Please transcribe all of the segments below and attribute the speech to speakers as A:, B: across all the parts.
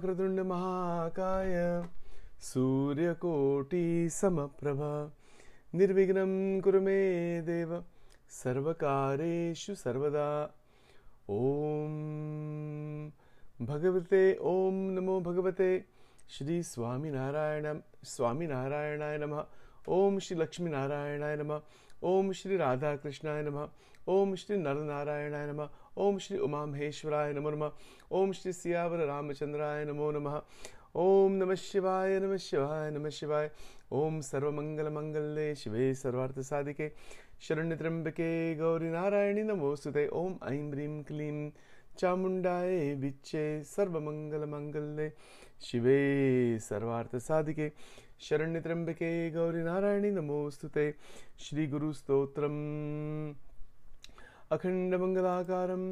A: वक्रतुण्डमहाकाय सूर्यकोटिसमप्रभा निर्विघ्नं कुरु मे देव। सर्वकारेषु सर्वदा। ॐ भगवते, ॐ नमो भगवते। श्री स्वामिनारायण, स्वामिनारायणाय नमः। ॐ श्री लक्ष्मीनारायणाय नमः। ॐ श्री राधाकृष्णाय नमः। ॐ श्री नरनारायणाय नमः। ॐ श्री उमामहेश्वराय नमो नमः। ॐ श्री सियावर रामचंद्राय नमो नमः। ॐ नमः शिवाय नमः शिवाय नमः शिवाय। ॐ सर्वमङ्गलमङ्गले शिवे सर्वार्थसाधिके। शरण्यत्र्यम्बके गौरीनारायणि नमोऽस्तुते ॐ ऐं ह्रीं क्लीं चामुण्डाय विच्चे सर्वमङ्गलमङ्गले शिवे सर्वार्थसाधिके। शरण्यत्र्यम्बके गौरीनारायणि नमोऽस्तुते श्रीगुरुस्तोत्रम् अखण्डमङ्गलाकारं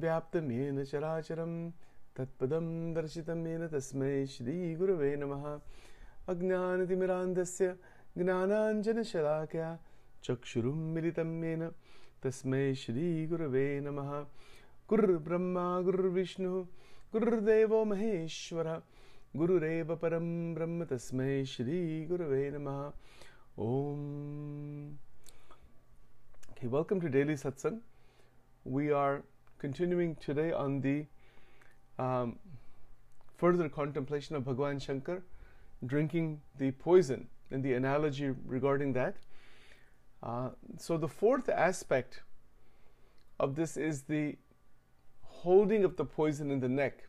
A: व्याप्तं येन चराचरं तत्पदं दर्शितं येन तस्मै श्रीगुरवे नमः। अज्ञानतिमिरान्धस्य ज्ञानाञ्जनशलाकया चक्षुरुं मिलितं येन तस्मै श्रीगुरवे नमः। गुरुर्ब्रह्मा गुरुर्विष्णुः गुरुर्देवो महेश्वरः गुरुरेव परं ब्रह्म तस्मै श्रीगुरवे नमः। ॐ Okay, welcome to Daily Satsang. We are continuing today on the um, further contemplation of Bhagwan Shankar drinking the poison and the analogy regarding that. Uh, so, the fourth aspect of this is the holding of the poison in the neck.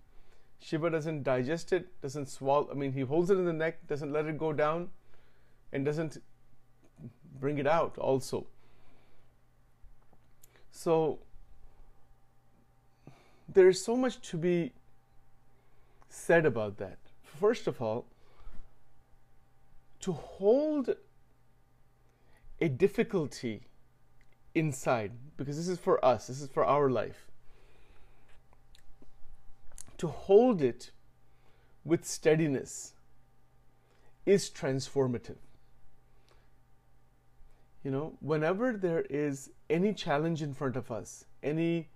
A: Shiva doesn't digest it, doesn't swallow, I mean, he holds it in the neck, doesn't let it go down, and doesn't bring it out also. So, there is so much to be said about that. First of all, to hold a difficulty inside, because this is for us, this is for our life, to hold it with steadiness is transformative. You know, whenever there is any challenge in front of us, any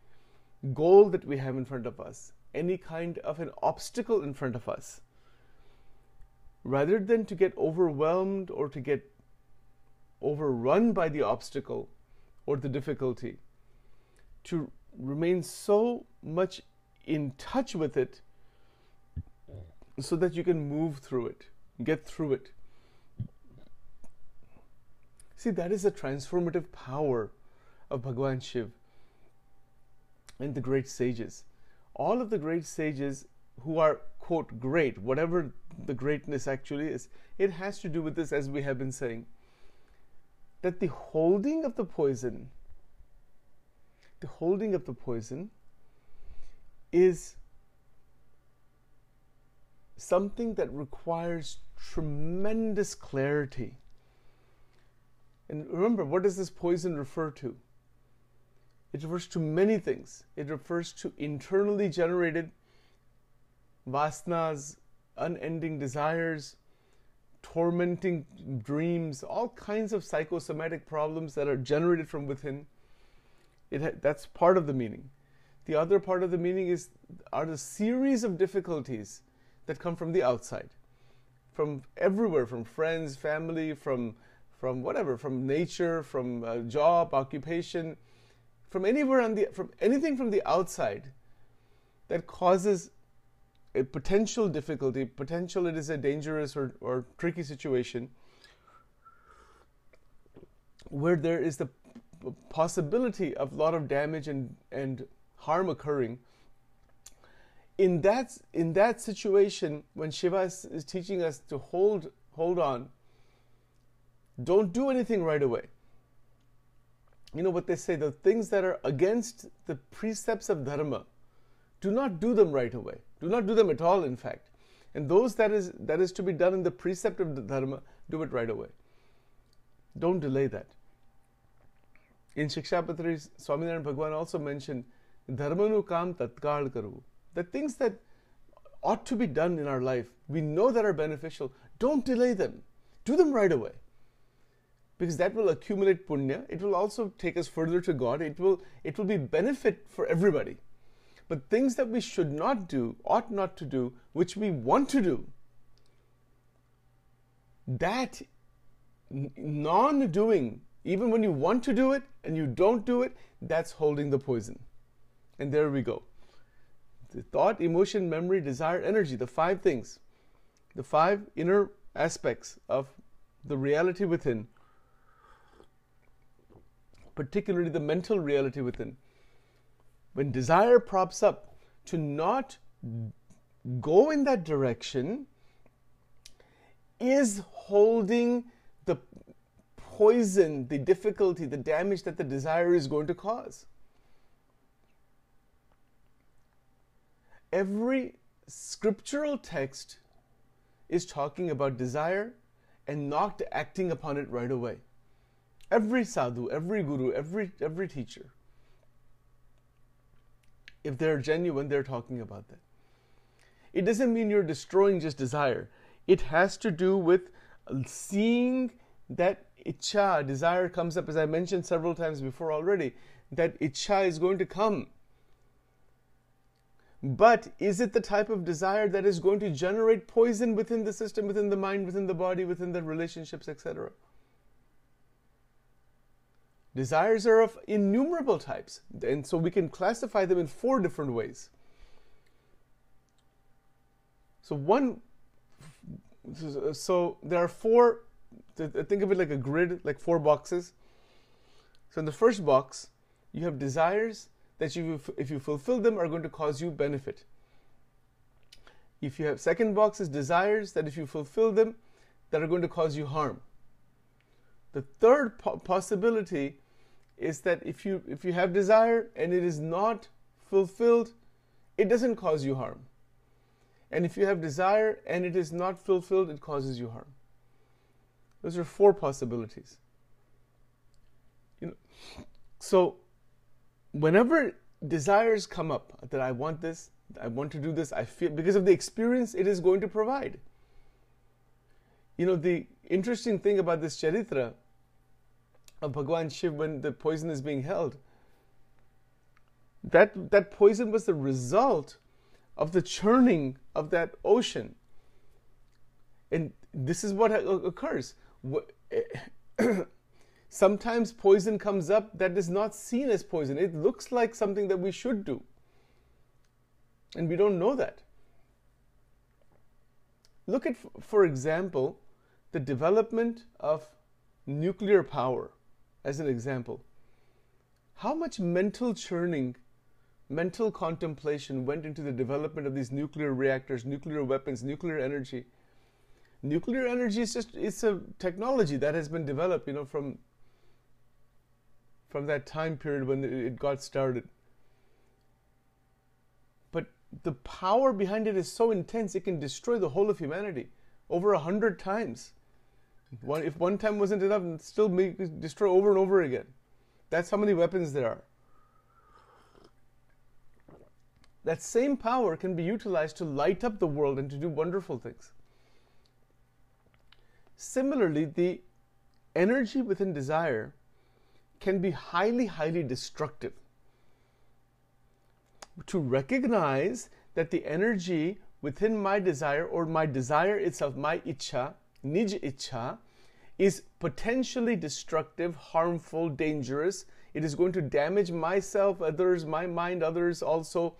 A: goal that we have in front of us, any kind of an obstacle in front of us, rather than to get overwhelmed or to get overrun by the obstacle or the difficulty, to remain so much in touch with it so that you can move through it, get through it. See, that is the transformative power of Bhagwan Shiv and the great sages. All of the great sages who are, quote, great, whatever the greatness actually is, it has to do with this, as we have been saying, that the holding of the poison, the holding of the poison is something that requires tremendous clarity. And remember, what does this poison refer to? It refers to many things. It refers to internally generated vasanas, unending desires, tormenting dreams, all kinds of psychosomatic problems that are generated from within. It ha- that's part of the meaning. The other part of the meaning is are the series of difficulties that come from the outside, from everywhere, from friends, family, from from whatever, from nature, from uh, job, occupation, from anywhere on the from anything from the outside that causes a potential difficulty, potential it is a dangerous or, or tricky situation where there is the possibility of a lot of damage and, and harm occurring. In that, in that situation, when Shiva is, is teaching us to hold, hold on, don't do anything right away. You know what they say, the things that are against the precepts of Dharma, do not do them right away. Do not do them at all, in fact. And those that is that is to be done in the precept of the Dharma, do it right away. Don't delay that. In Shikshapatri, Swaminarayan Bhagwan also mentioned, Dharmanu kam tatkal karu. The things that ought to be done in our life, we know that are beneficial, don't delay them. Do them right away. Because that will accumulate punya. It will also take us further to God. It will it will be benefit for everybody. But things that we should not do, ought not to do, which we want to do, that non doing, even when you want to do it and you don't do it, that's holding the poison. And there we go. The thought, emotion, memory, desire, energy, the five things, the five inner aspects of the reality within, particularly the mental reality within. When desire props up to not go in that direction, is holding the poison, the difficulty, the damage that the desire is going to cause. Every scriptural text is talking about desire and not acting upon it right away. Every sadhu, every guru, every every teacher. If they're genuine, they're talking about that. It doesn't mean you're destroying just desire. It has to do with seeing that icha, desire comes up, as I mentioned several times before already, that icha is going to come. But is it the type of desire that is going to generate poison within the system, within the mind, within the body, within the relationships, etc.? Desires are of innumerable types, and so we can classify them in four different ways. So, one so there are four think of it like a grid like four boxes. So in the first box you have desires that you if you fulfill them are going to cause you benefit. If you have second box is desires that if you fulfill them that are going to cause you harm the third po- possibility is that if you if you have desire and it is not fulfilled it doesn't cause you harm and if you have desire and it is not fulfilled, it causes you harm. Those are four possibilities. You know, so whenever desires come up that I want this, I want to do this, I feel because of the experience it is going to provide. You know, the interesting thing about this charitra of Bhagwan Shiv when the poison is being held, that that poison was the result of the churning of that ocean. And this is what occurs. Sometimes poison comes up that is not seen as poison. It looks like something that we should do. And we don't know that. Look at, for example, the development of nuclear power as an example. How much mental churning mental contemplation went into the development of these nuclear reactors, nuclear weapons, nuclear energy. Nuclear energy is just it's a technology that has been developed, you know, from from that time period when it got started. But the power behind it is so intense it can destroy the whole of humanity over a hundred times. One, if one time wasn't enough, still make, destroy over and over again. That's how many weapons there are. that same power can be utilized to light up the world and to do wonderful things. Similarly, the energy within desire can be highly, highly destructive. To recognize that the energy within my desire or my desire itself, my icha, nij icha, is potentially destructive, harmful, dangerous. It is going to damage myself, others, my mind, others also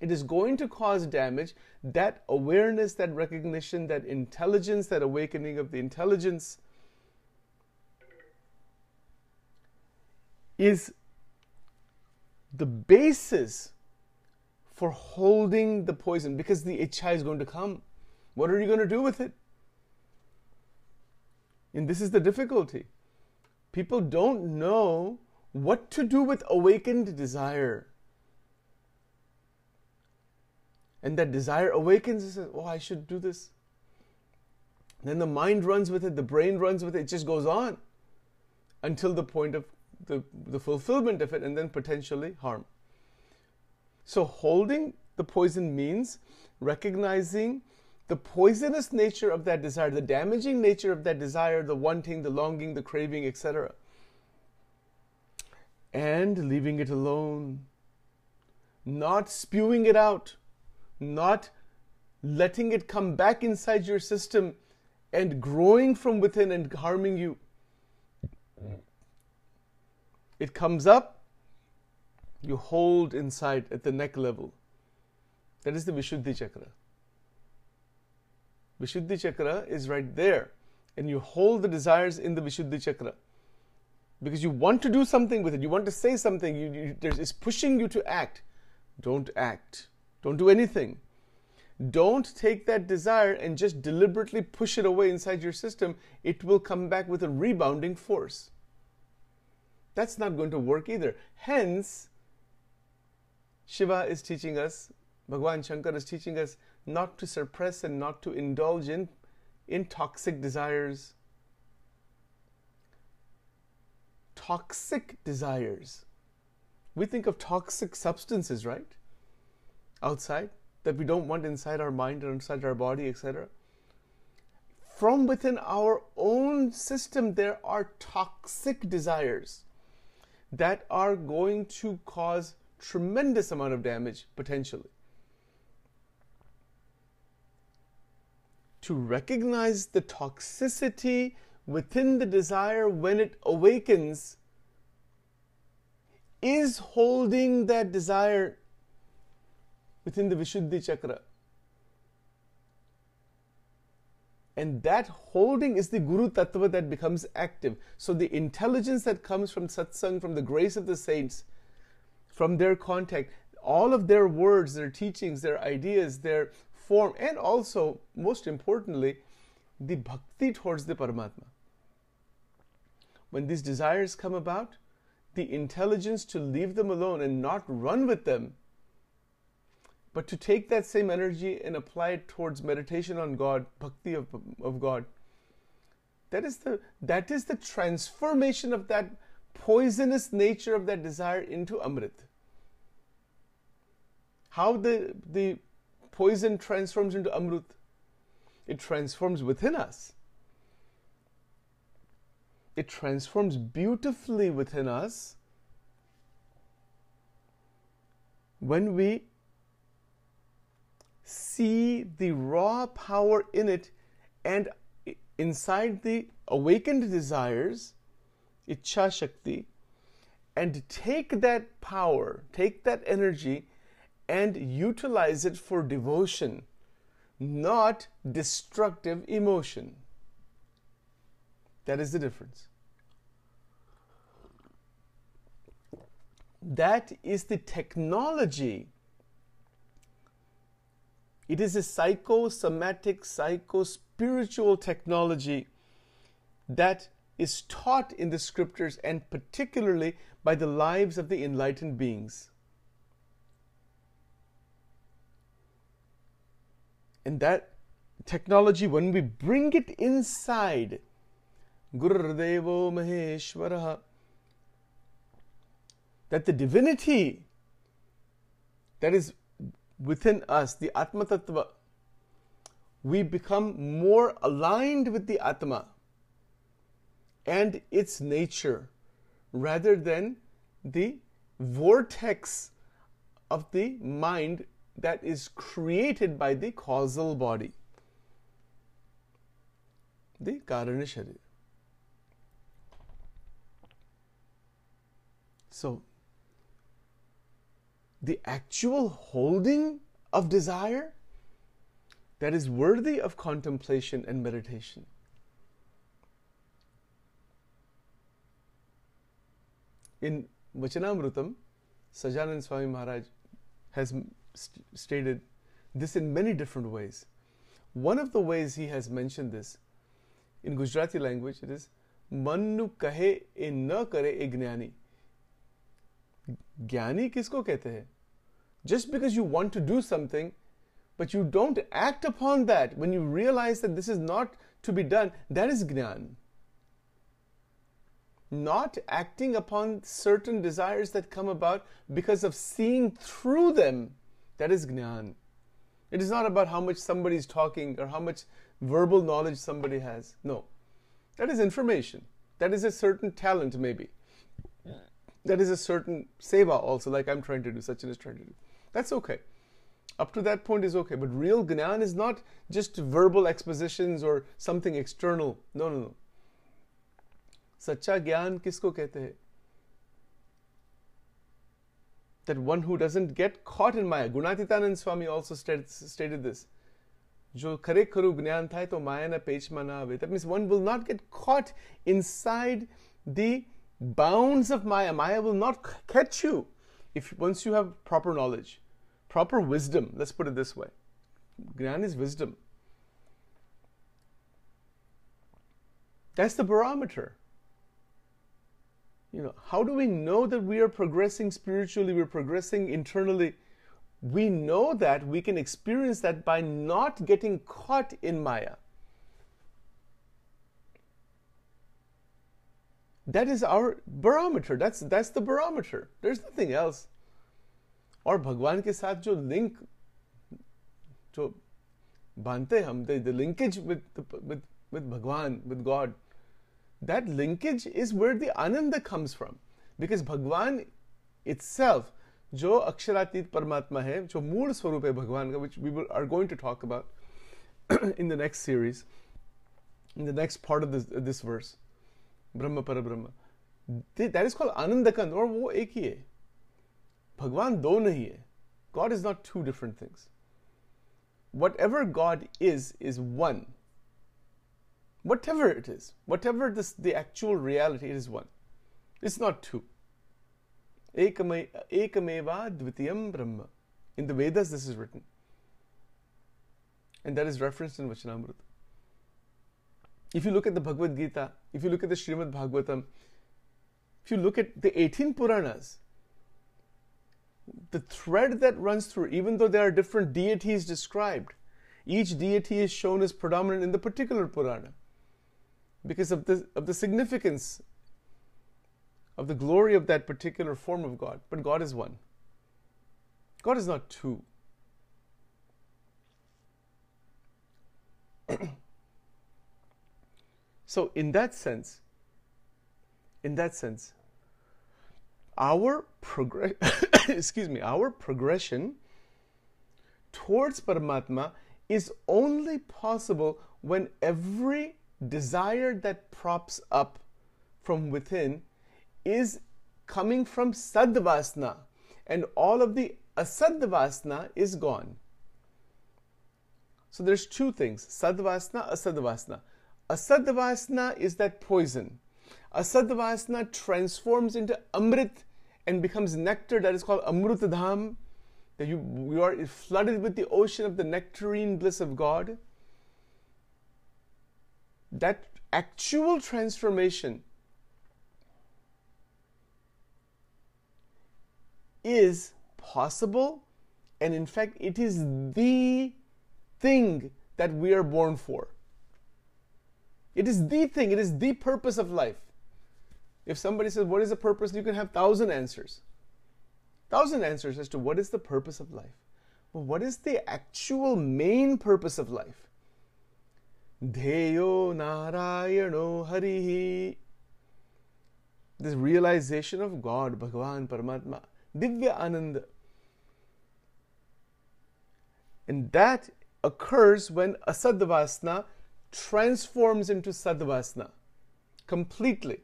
A: it is going to cause damage. That awareness, that recognition, that intelligence, that awakening of the intelligence is the basis for holding the poison because the icha is going to come. What are you going to do with it? And this is the difficulty. People don't know what to do with awakened desire. and that desire awakens and says, Oh, I should do this. Then the mind runs with it, the brain runs with it, it just goes on until the point of the, the fulfillment of it and then potentially harm. So, holding the poison means recognizing the poisonous nature of that desire, the damaging nature of that desire, the wanting, the longing, the craving, etc. And leaving it alone not spewing it out, not letting it come back inside your system and growing from within and harming you. It comes up, you hold inside at the neck level. That is the Vishuddhi Chakra. Vishuddhi Chakra is right there, and you hold the desires in the Vishuddhi Chakra because you want to do something with it. You want to say something. You, you, it's pushing you to act. Don't act. Don't do anything. Don't take that desire and just deliberately push it away inside your system. It will come back with a rebounding force. That's not going to work either. Hence, Shiva is teaching us, Bhagwan Shankar is teaching us not to suppress and not to indulge in, in toxic desires. Toxic desires. We think of toxic substances, right? Outside that we don't want inside our mind or inside our body, etc. From within our own system, there are toxic desires that are going to cause tremendous amount of damage potentially. To recognize the toxicity within the desire when it awakens is holding that desire within the Vishuddhi Chakra. And that holding is the Guru Tattva that becomes active. So the intelligence that comes from satsang, from the grace of the saints, from their contact, all of their words, their teachings, their ideas, their form, and also, most importantly, the bhakti towards the Paramatma. When these desires come about, the intelligence to leave them alone and not run with them but to take that same energy and apply it towards meditation on God, bhakti of, of God, that is the that is the transformation of that poisonous nature of that desire into amrit. How the the poison transforms into Amrut. It transforms within us. It transforms beautifully within us when we see the raw power in it and inside the awakened desires, Ichha Shakti, and take that power, take that energy, and utilize it for devotion, not destructive emotion. That is the difference. That is the technology it is a psychosomatic, psycho-spiritual technology that is taught in the scriptures and particularly by the lives of the enlightened beings. And that technology, when we bring it inside, Gurudevo Maheshwaraha, that the divinity that is within us, the Atma Tattva, we become more aligned with the Atma and its nature rather than the vortex of the mind that is created by the causal body, the Karana. So, the actual holding of desire that is worthy of contemplation and meditation. In Vachanamrutam, Sahajanand Swami Maharaj has st- stated this in many different ways. One of the ways he has mentioned this in Gujarati language it is Mannu kahe e na kare e gnani. ज्ञानी किसको कहते हैं just because you want to do something but you don't act upon that when you realize that this is not to be done that is gnan not acting upon certain desires that come about because of seeing through them that is gnan it is not about how much somebody is talking or how much verbal knowledge somebody has no that is information that is a certain talent maybe that is a certain seva also, like I'm trying to do, Sachin is trying to do. That's okay. Up to that point is okay. But real Gnan is not just verbal expositions or something external. No, no, no. Sacha Gyan kisko kehte hai? That one who doesn't get caught in Maya. Gunatitanand Swami also stated, stated this. जो खरे खरु ज्ञान था तो माया न पेच में ना आवे that means one will not gate caught inside the bounds of maya maya will not catch you if once you have proper knowledge proper wisdom let's put it this way gyan is wisdom that's the barometer you know how do we know that we are progressing spiritually we're progressing internally we know that we can experience that by not getting caught in Maya. That is our barometer. That's that's the barometer. There's nothing else. और भगवान के साथ जो link जो बांधते हम the, the linkage with with with Bhagwan, with God, that linkage is where the ananda comes from. Because Bhagwan itself जो अक्षरातीत परमात्मा है जो मूल स्वरूप है भगवान का which we will, are going to talk about in the next series in the next part of this, this verse ब्रह्म पर ब्रह्म that is called आनंदकंद और वो एक ही है भगवान दो नहीं है God is not two different things whatever God is is one whatever it is whatever this the actual reality it is one it's not two Ekameva Dvitiyam Brahma. In the Vedas, this is written. And that is referenced in Vachanamrita. If you look at the Bhagavad Gita, if you look at the Srimad Bhagavatam, if you look at the 18 Puranas, the thread that runs through, even though there are different deities described, each deity is shown as predominant in the particular Purana because of the, of the significance of the glory of that particular form of God. But God is one. God is not two. so, in that sense, in that sense, our progress, excuse me, our progression towards Paramatma is only possible when every desire that props up from within is coming from sadvasna, and all of the asadvasna is gone. So there's two things sadvasna, asadvasna. Asadvasna is that poison. Asadvasna transforms into amrit and becomes nectar that is called amrutadham. That you, you are flooded with the ocean of the nectarine bliss of God. That actual transformation is possible, and in fact, it is the thing that we are born for. It is the thing, it is the purpose of life. If somebody says, What is the purpose? you can have thousand answers. Thousand answers as to what is the purpose of life. But what is the actual main purpose of life? Dheyo Narayano Harihi. This realization of God, Bhagavan, Paramatma. Divya Ananda. And that occurs when asadvasna transforms into sadvasna completely.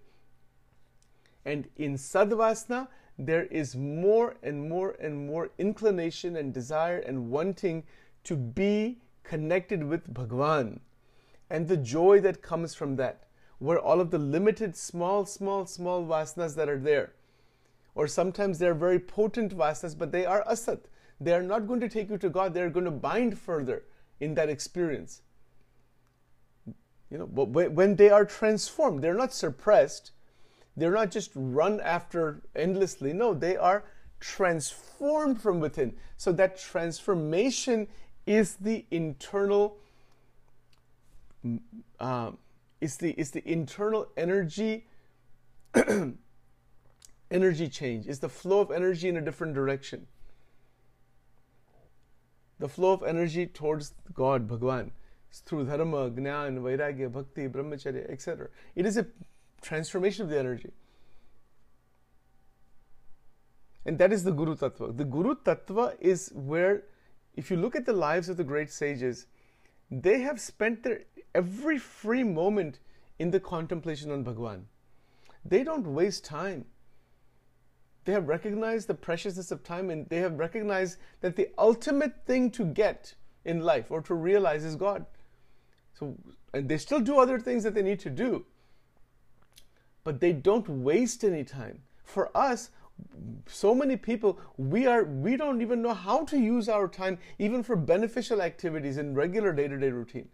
A: And in sadvasna, there is more and more and more inclination and desire and wanting to be connected with Bhagwan and the joy that comes from that, where all of the limited, small, small, small vasanas that are there or sometimes they're very potent vasanas, but they are asat. They are not going to take you to God, they're going to bind further in that experience. You know, when they are transformed, they're not suppressed, they're not just run after endlessly. No, they are transformed from within. So that transformation is the internal. Um, is the is the internal energy energy change. It's the flow of energy in a different direction. The flow of energy towards God, Bhagwan, through dharma, gnan, vairagya, bhakti, brahmacharya, etc. It is a transformation of the energy. And that is the Guru Tattva. The Guru Tattva is where, if you look at the lives of the great sages, they have spent their every free moment in the contemplation on Bhagwan. They don't waste time. They have recognized the preciousness of time and they have recognized that the ultimate thing to get in life or to realize is God. So, and they still do other things that they need to do, but they don't waste any time. For us, so many people we are we don't even know how to use our time even for beneficial activities in regular day-to-day routine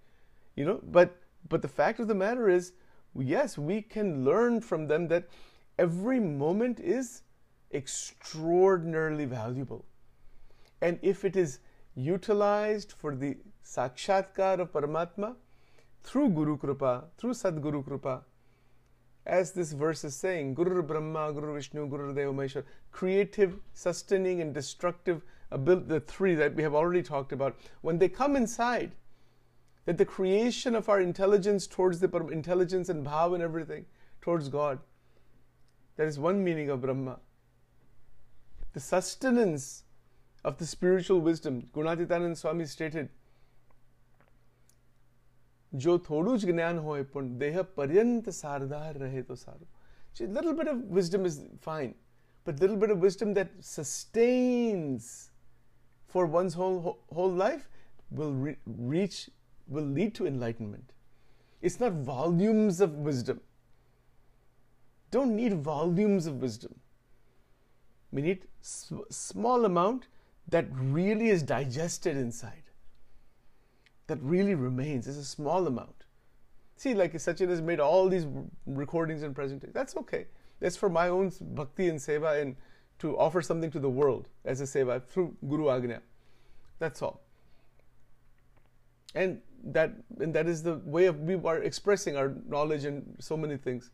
A: you know but but the fact of the matter is yes we can learn from them that every moment is extraordinarily valuable. And if it is utilized for the sakshatkar of paramatma through guru kripa through sadguru kripa as this verse is saying, Guru Brahma, Guru Vishnu, Guru Deva Maheshwar, creative, sustaining, and destructive the three that we have already talked about, when they come inside, that the creation of our intelligence towards the intelligence and bhav and everything towards God. That is one meaning of Brahma. The sustenance of the spiritual wisdom, Gunatitanand Swami stated, जो થોડું જ જ્ઞાન હોય પણ દેહ પર્યંત સારધાર રહે તો See, a little bit of wisdom is fine, but a little bit of wisdom that sustains for one's whole whole life will re- reach will lead to enlightenment it's not volumes of wisdom don't need volumes of wisdom we need s- small amount that really is digested inside that really remains It's a small amount. See, like Sachin has made all these recordings and presentations. That's okay. That's for my own bhakti and seva and to offer something to the world as a seva through Guru Agnya. That's all. And that and that is the way of we are expressing our knowledge and so many things.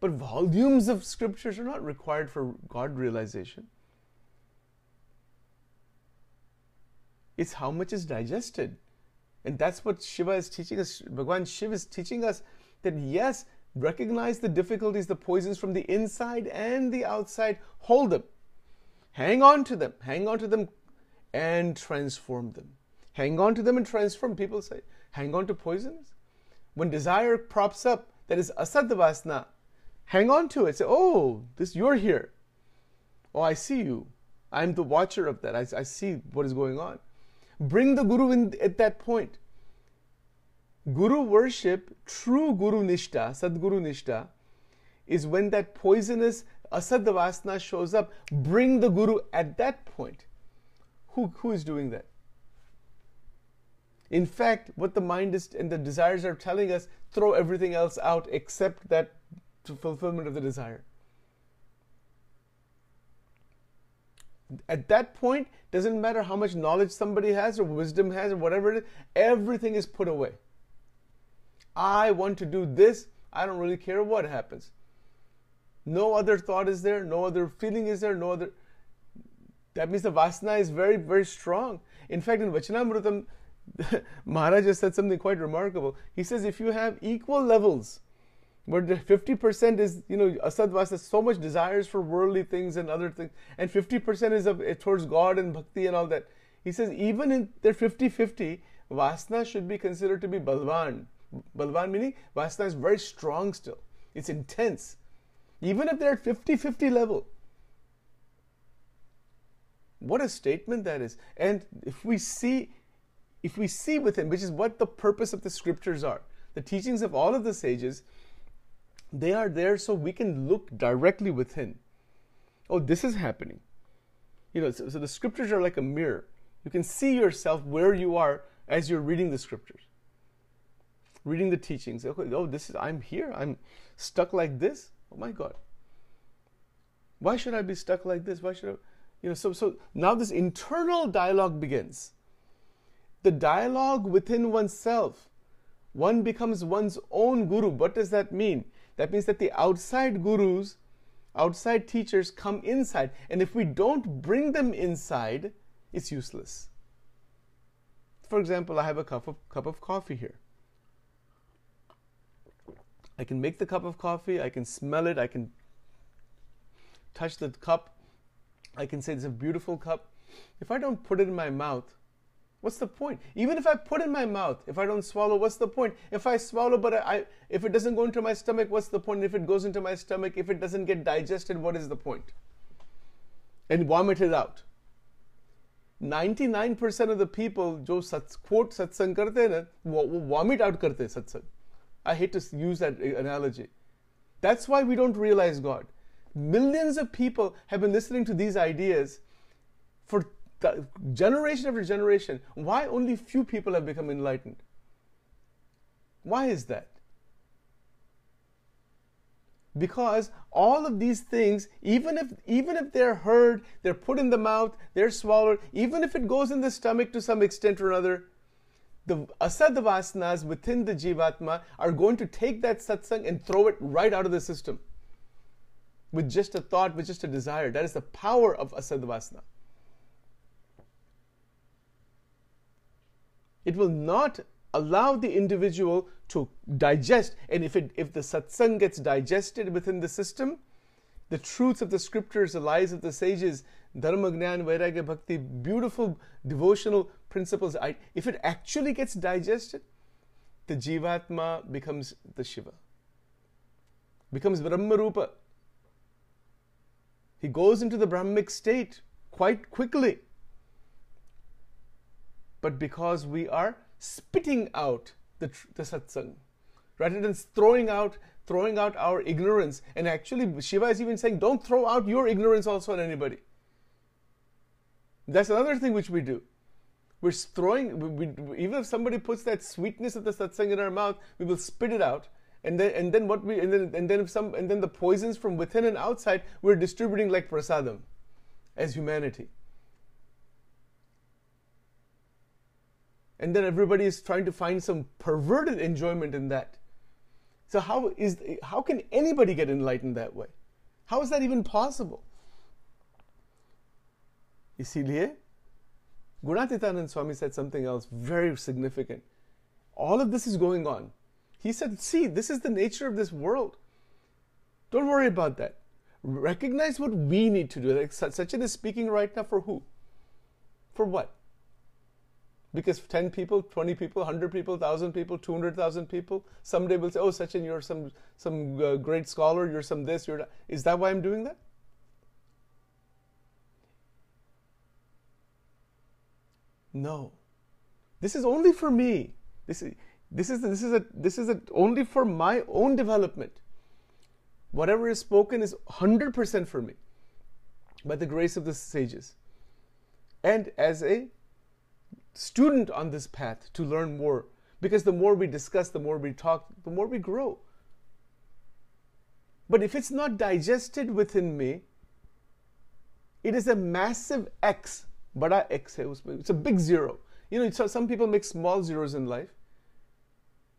A: But volumes of scriptures are not required for God realization. It's how much is digested. And that's what Shiva is teaching us. Bhagwan Shiva is teaching us that yes, recognize the difficulties, the poisons from the inside and the outside, hold them, hang on to them, hang on to them, and transform them. Hang on to them and transform. People say, hang on to poisons. When desire props up, that is asadvasna, hang on to it. Say, oh, this you're here. Oh, I see you. I'm the watcher of that. I, I see what is going on. Bring the Guru in at that point. Guru worship, true Guru Nishta, Sadguru Nishta, is when that poisonous Asadvasna shows up. Bring the Guru at that point. Who, who is doing that? In fact, what the mind is and the desires are telling us, throw everything else out except that fulfillment of the desire. At that point, doesn't matter how much knowledge somebody has or wisdom has or whatever it is, everything is put away. I want to do this, I don't really care what happens. No other thought is there, no other feeling is there, no other. That means the vasana is very, very strong. In fact, in Vachanamrutam, Maharaj has said something quite remarkable. He says if you have equal levels where the 50% is, you know, asadvasna, so much desires for worldly things and other things, and 50% is of, towards God and bhakti and all that. He says even in their 50-50, vasana should be considered to be balvan. Balvan meaning vasana is very strong still. It's intense. Even if they're at 50-50 level. What a statement that is. And if we see, if we see within, which is what the purpose of the scriptures are, the teachings of all of the sages, they are there so we can look directly within. Oh, this is happening. You know, so, so the scriptures are like a mirror. You can see yourself where you are as you're reading the scriptures, reading the teachings. Okay, oh, this is I'm here. I'm stuck like this. Oh my God. Why should I be stuck like this? Why should I? You know, so so now this internal dialogue begins. The dialogue within oneself. One becomes one's own guru. What does that mean? That means that the outside gurus, outside teachers come inside. And if we don't bring them inside, it's useless. For example, I have a cup of, cup of coffee here. I can make the cup of coffee, I can smell it, I can touch the cup, I can say it's a beautiful cup. If I don't put it in my mouth, what's the point? Even if I put it in my mouth, if I don't swallow, what's the point? If I swallow, but I, if it doesn't go into my stomach, what's the point? If it goes into my stomach, if it doesn't get digested, what is the point? And vomit it out. 99% of the people जो सत, quote सत्संग करते हैं ना वो vomit out करते हैं सत्संग I hate to use that analogy. That's why we don't realize God. Millions of people have been listening to these ideas for generation after generation. Why only few people have become enlightened? Why is that? Because all of these things, even if even if they're heard, they're put in the mouth, they're swallowed, even if it goes in the stomach to some extent or another, the asad vasanas within the jivatma are going to take that satsang and throw it right out of the system with just a thought, with just a desire. That is the power of asad It will not allow the individual to digest, and if it if the satsang gets digested within the system, the truths of the scriptures, the lies of the sages, dharma, gnan, vairagya, bhakti, beautiful devotional principles, if it actually gets digested, the jivatma becomes the Shiva, becomes Brahmarupa. He goes into the Brahmic state quite quickly. But because we are spitting out the, the satsang, rather than throwing out throwing out our ignorance, and actually Shiva is even saying, don't throw out your ignorance also on anybody. That's another thing which we do. We're throwing, we, we, even if somebody puts that sweetness of the satsang in our mouth, we will spit it out. And then, and then what we, and then, and then if some, and then the poisons from within and outside, we're distributing like prasadam as humanity. And then everybody is trying to find some perverted enjoyment in that. So how is how can anybody get enlightened that way? How is that even possible? इसीलिए Gunatitanand Swami said something else very significant. All of this is going on. He said, See, this is the nature of this world. Don't worry about that. Recognize what we need to do. Like Sachin is speaking right now for who? For what? Because 10 people, 20 people, 100 people, 1,000 people, 200,000 people, someday will say, Oh, Sachin, you're some, some uh, great scholar, you're some this, you're that. Is that why I'm doing that? No. This is only for me. This is this is this is a this is a, only for my own development. Whatever is spoken is 100% for me by the grace of the sages. And as a student on this path to learn more because the more we discuss, the more we talk, the more we grow. But if it's not digested within me, it is a massive X. Bada X, it's a big zero. You know, so some people make small zeros in life.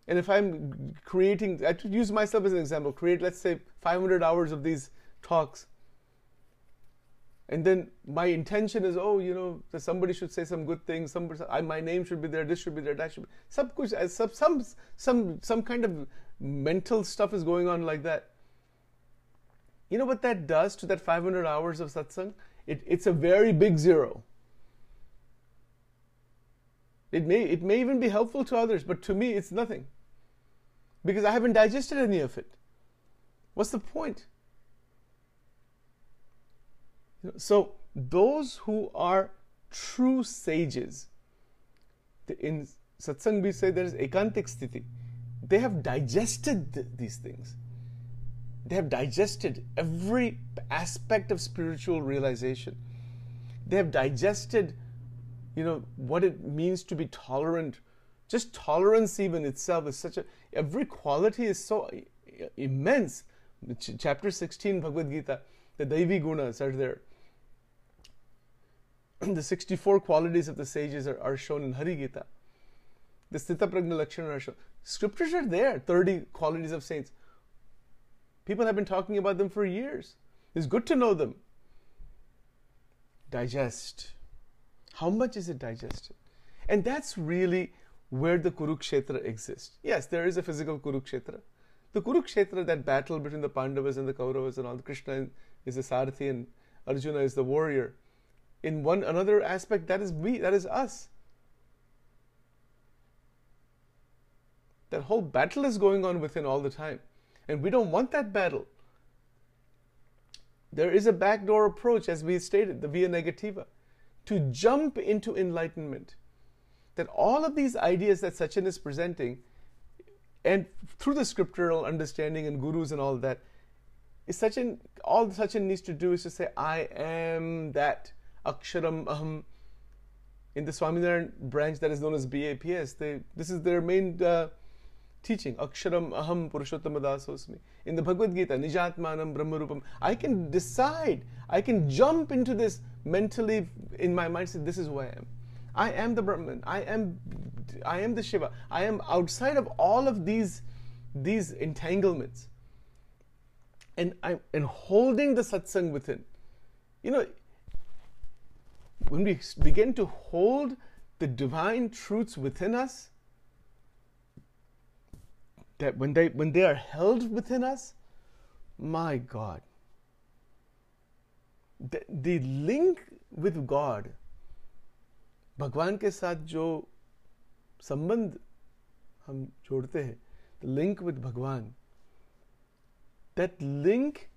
A: And if I'm creating, I use myself as an example, create, let's say, 500 hours of these talks and then my intention is oh you know somebody should say some good things somebody I, my name should be there this should be there that should be some uh, some some some some kind of mental stuff is going on like that you know what that does to that 500 hours of satsang it, it's a very big zero it may, it may even be helpful to others, but to me it's nothing. Because I haven't digested any of it. What's the point? So, those who are true sages, in satsang we say there is ekantik sthiti, they have digested th- these things. They have digested every aspect of spiritual realization. They have digested you know, what it means to be tolerant. Just tolerance even itself is such a, every quality is so uh, immense. Ch- chapter 16 Bhagavad Gita, the Daivi Gunas are there. the 64 qualities of the sages are, are shown in Hari Gita. The Sthita Prajna Lakshana are shown. Scriptures are there, 30 qualities of saints. People have been talking about them for years. It's good to know them. Digest how much is it digested? And that's really where the Kurukshetra exists. Yes, there is a physical Kurukshetra. The Kurukshetra, that battle between the Pandavas and the Kauravas and all, the Krishna is the Sarathi and Arjuna is the warrior. In one another aspect, that is we, that is us. That whole battle is going on within all the time. And we don't want that battle. There is a backdoor approach, as we stated, the via negativa, to jump into enlightenment. That all of these ideas that Sachin is presenting, and through the scriptural understanding and gurus and all that, is Sachin, all Sachin needs to do is to say, I am that. Aksharam Aham. In the Swaminarayan branch that is known as BAPS, they, this is their main uh, teaching. Aksharam Aham Purushottam In the Bhagavad Gita, Nijatmanam Brahmarupam. I can decide, I can jump into this mentally in my mind, say, this is who I am. I am the Brahman. I am, I am the Shiva. I am outside of all of these, these entanglements And I and holding the satsang within. You know, when we begin to hold the divine truths within us, that when they when they are held within us, my God, the, the link with God, भगवान के साथ जो संबंध हम जोड़ते हैं, the link with भगवान, that link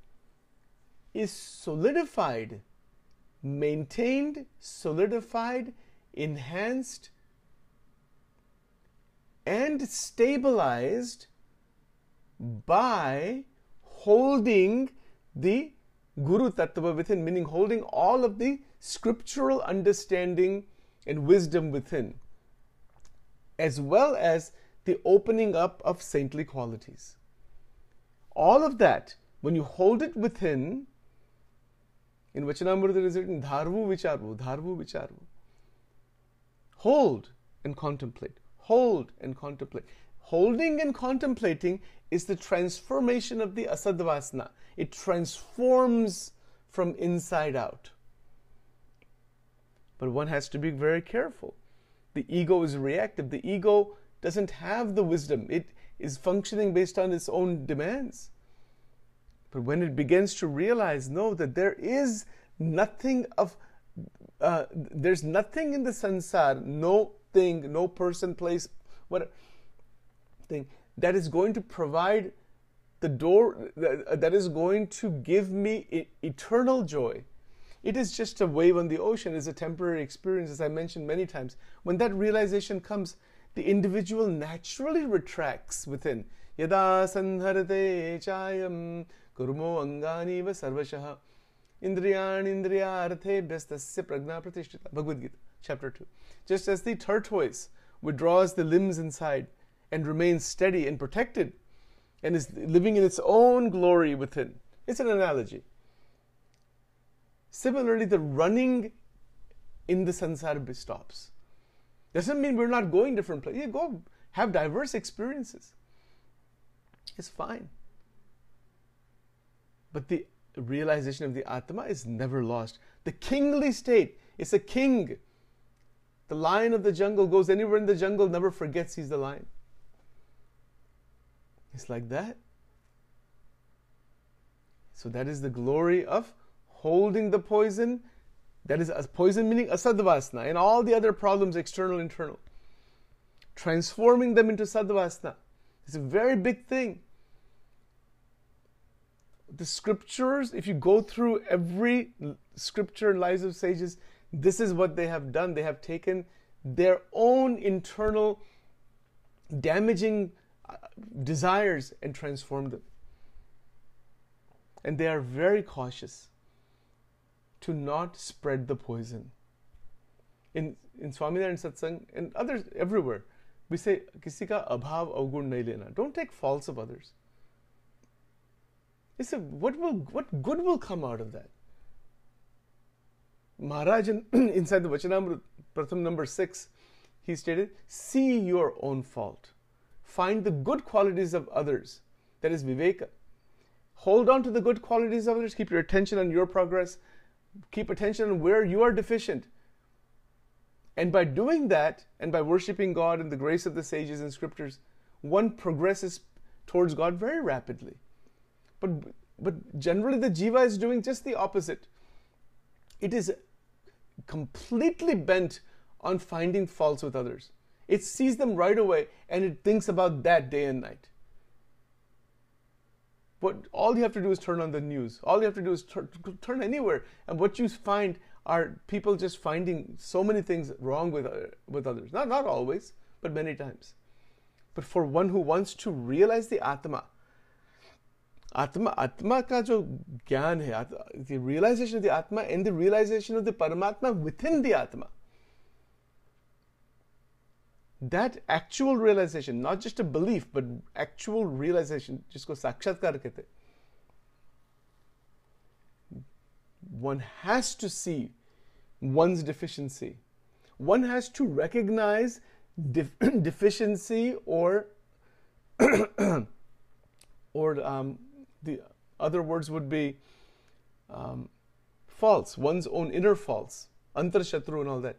A: is solidified maintained, solidified, enhanced, and stabilized by holding the Guru Tattva within, meaning holding all of the scriptural understanding and wisdom within, as well as the opening up of saintly qualities. All of that, when you hold it within, in Vachanamrita it is written, Dharvu vicharvu, Dharvu vicharvu. Hold and contemplate. Hold and contemplate. Holding and contemplating is the transformation of the asadvasana. It transforms from inside out. But one has to be very careful. The ego is reactive. The ego doesn't have the wisdom. It is functioning based on its own demands. But when it begins to realize, no, that there is nothing of, uh, there's nothing in the sansar, no thing, no person, place, what thing that is going to provide the door that is going to give me eternal joy. It is just a wave on the ocean, is a temporary experience, as I mentioned many times. When that realization comes, the individual naturally retracts within. Yada sanharate chayam kurmo angani sarvashah indriyan indriyarthe bestasya pragna pratishtita. Bhagavad Gita, chapter 2. Just as the tortoise withdraws the limbs inside and remains steady and protected and is living in its own glory within. It's an analogy. Similarly, the running in the sansar stops. Doesn't mean we're not going different places. Yeah, go have diverse experiences. It's fine. But the realization of the Atma is never lost. The kingly state is a king. The lion of the jungle goes anywhere in the jungle, never forgets he's the lion. It's like that. So that is the glory of holding the poison. That is poison meaning asadvasana and all the other problems, external, internal. Transforming them into sadvasana. It's a very big thing the scriptures, if you go through every scripture, lives of sages, this is what they have done. They have taken their own internal damaging uh, desires and transformed them. And they are very cautious to not spread the poison. In, in Swaminarayan Satsang and others everywhere, we say, Kisi ka abhav avgun nahi lena. Don't take faults of others. He said, what, will, what good will come out of that? Maharaj, in, inside the Vachanamrut, Pratham number 6, he stated, See your own fault. Find the good qualities of others. That is Viveka. Hold on to the good qualities of others. Keep your attention on your progress. Keep attention on where you are deficient. And by doing that, and by worshiping God and the grace of the sages and scriptures, one progresses towards God very rapidly. But, but generally, the jiva is doing just the opposite. it is completely bent on finding faults with others. It sees them right away and it thinks about that day and night. But all you have to do is turn on the news. All you have to do is turn, turn anywhere, and what you find are people just finding so many things wrong with uh, with others. Not not always, but many times. But for one who wants to realize the Atma, Atma, Atma ka jo gyan hai, the realization of the Atma and the realization of the Paramatma within the Atma That actual realization, not just a belief, but actual realization, जिसको साक्षात्कार कहते one has to see one's deficiency. One has to recognize def- deficiency or or um, the other words would be um, faults, one's own inner faults, antar shatru and all that.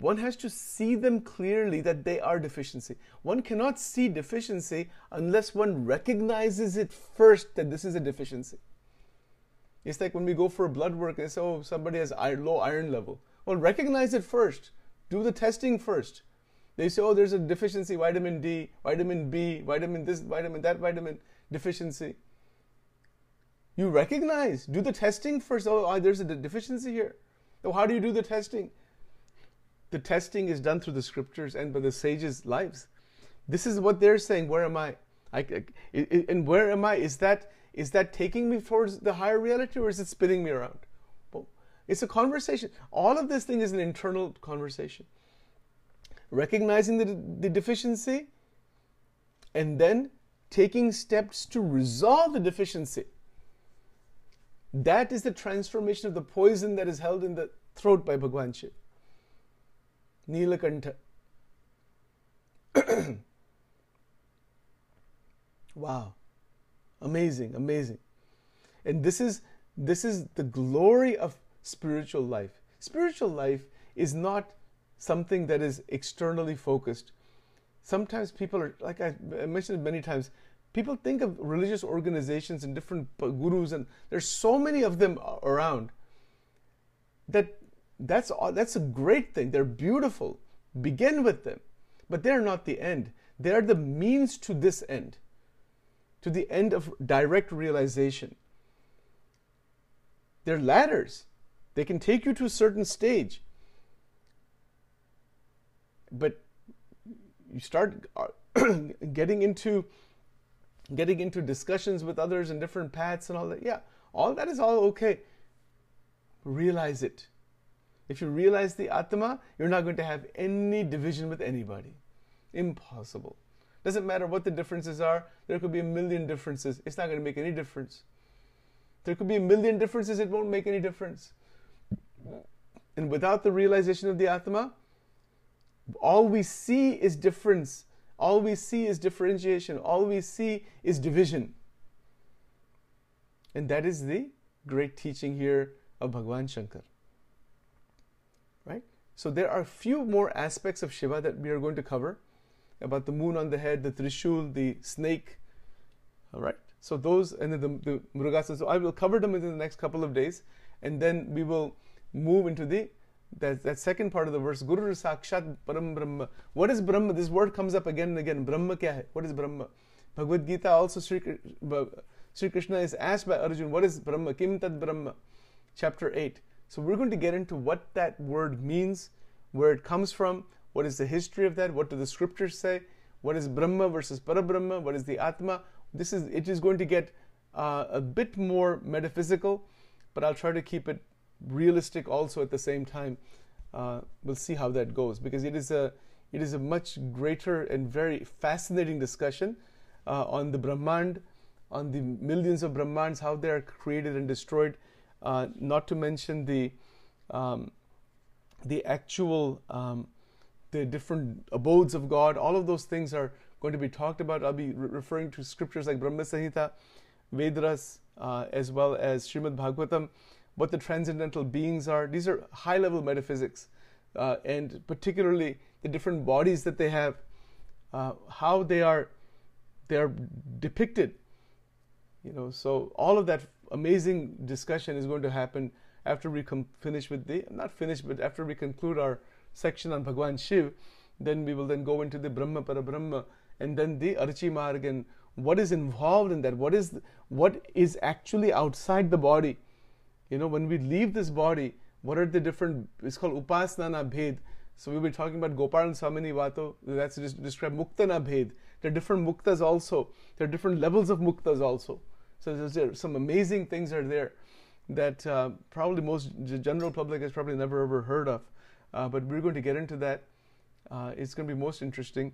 A: One has to see them clearly that they are deficiency. One cannot see deficiency unless one recognizes it first that this is a deficiency. It's like when we go for blood work, they say, oh, somebody has low iron level. Well, recognize it first. Do the testing first. They say, oh, there's a deficiency, vitamin D, vitamin B, vitamin this, vitamin that, vitamin deficiency. You recognize, do the testing first. Oh, there's a deficiency here. So, how do you do the testing? The testing is done through the scriptures and by the sages' lives. This is what they're saying. Where am I? I, I and where am I? Is that is that taking me towards the higher reality or is it spinning me around? Well, it's a conversation. All of this thing is an internal conversation. Recognizing the, the deficiency and then taking steps to resolve the deficiency. That is the transformation of the poison that is held in the throat by Bhagwan Shiv. Neelakantha. wow. Amazing, amazing. And this is this is the glory of spiritual life. Spiritual life is not something that is externally focused. Sometimes people are like I mentioned many times, people think of religious organizations and different gurus and there's so many of them around that that's that's a great thing. They're beautiful. Begin with them. But they're not the end. They are the means to this end to the end of direct realization. They're ladders. They can take you to a certain stage. But you start uh, getting into getting into discussions with others and different paths and all that. Yeah, all that is all okay. Realize it. If you realize the Atma, you're not going to have any division with anybody. Impossible. Doesn't matter what the differences are, there could be a million differences. It's not going to make any difference. There could be a million differences, it won't make any difference. And without the realization of the Atma, all we see is difference. All we see is differentiation. All we see is division. And that is the great teaching here of Bhagwan Shankar. So there are a few more aspects of Shiva that we are going to cover about the moon on the head, the Trishul, the snake. All right. So those and then the, the Mrugasas. So I will cover them within the next couple of days, and then we will move into the that, that second part of the verse. Guru Sakshat Param Brahma. What is Brahma? This word comes up again and again. Brahma kya hai? What is Brahma? Bhagavad Gita also Sri, Sri Krishna is asked by Arjun, what is Brahma? Kim Tad Brahma? Chapter 8. So we're going to get into what that word means, where it comes from, what is the history of that? What do the scriptures say? What is Brahma versus Parabrahma? What is the Atma? This is it is going to get uh, a bit more metaphysical, but I'll try to keep it realistic also at the same time. Uh, we'll see how that goes because it is a it is a much greater and very fascinating discussion uh, on the Brahmand, on the millions of Brahmands, how they are created and destroyed. Uh, not to mention the um, the actual um, the different abodes of God, all of those things are going to be talked about. I'll be re- referring to scriptures like Brahma Samhita, Vedas, uh, as well as Srimad Bhagavatam, what the transcendental beings are. These are high level metaphysics, uh, and particularly the different bodies that they have, uh, how they are, they are depicted. You know, so all of that amazing discussion is going to happen after we com- finish with the not finish, but after we conclude our section on Bhagwan Shiv, then we will then go into the Brahma Parabrahma and then the Archi Marg and what is involved in that. What is what is actually outside the body? You know, when we leave this body, what are the different? It's called Upasana Bhed. So we'll be talking about Gopal and Swamini Vato. That's just describe Muktana Bhed. There are different muktas also. There are different levels of muktas also. So there's some amazing things are there that uh, probably most the general public has probably never ever heard of. Uh, but we're going to get into that. Uh, it's going to be most interesting,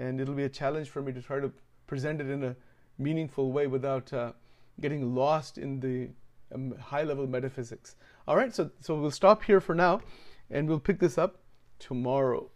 A: and it'll be a challenge for me to try to present it in a meaningful way without uh, getting lost in the um, high-level metaphysics. All right, so so we'll stop here for now, and we'll pick this up tomorrow.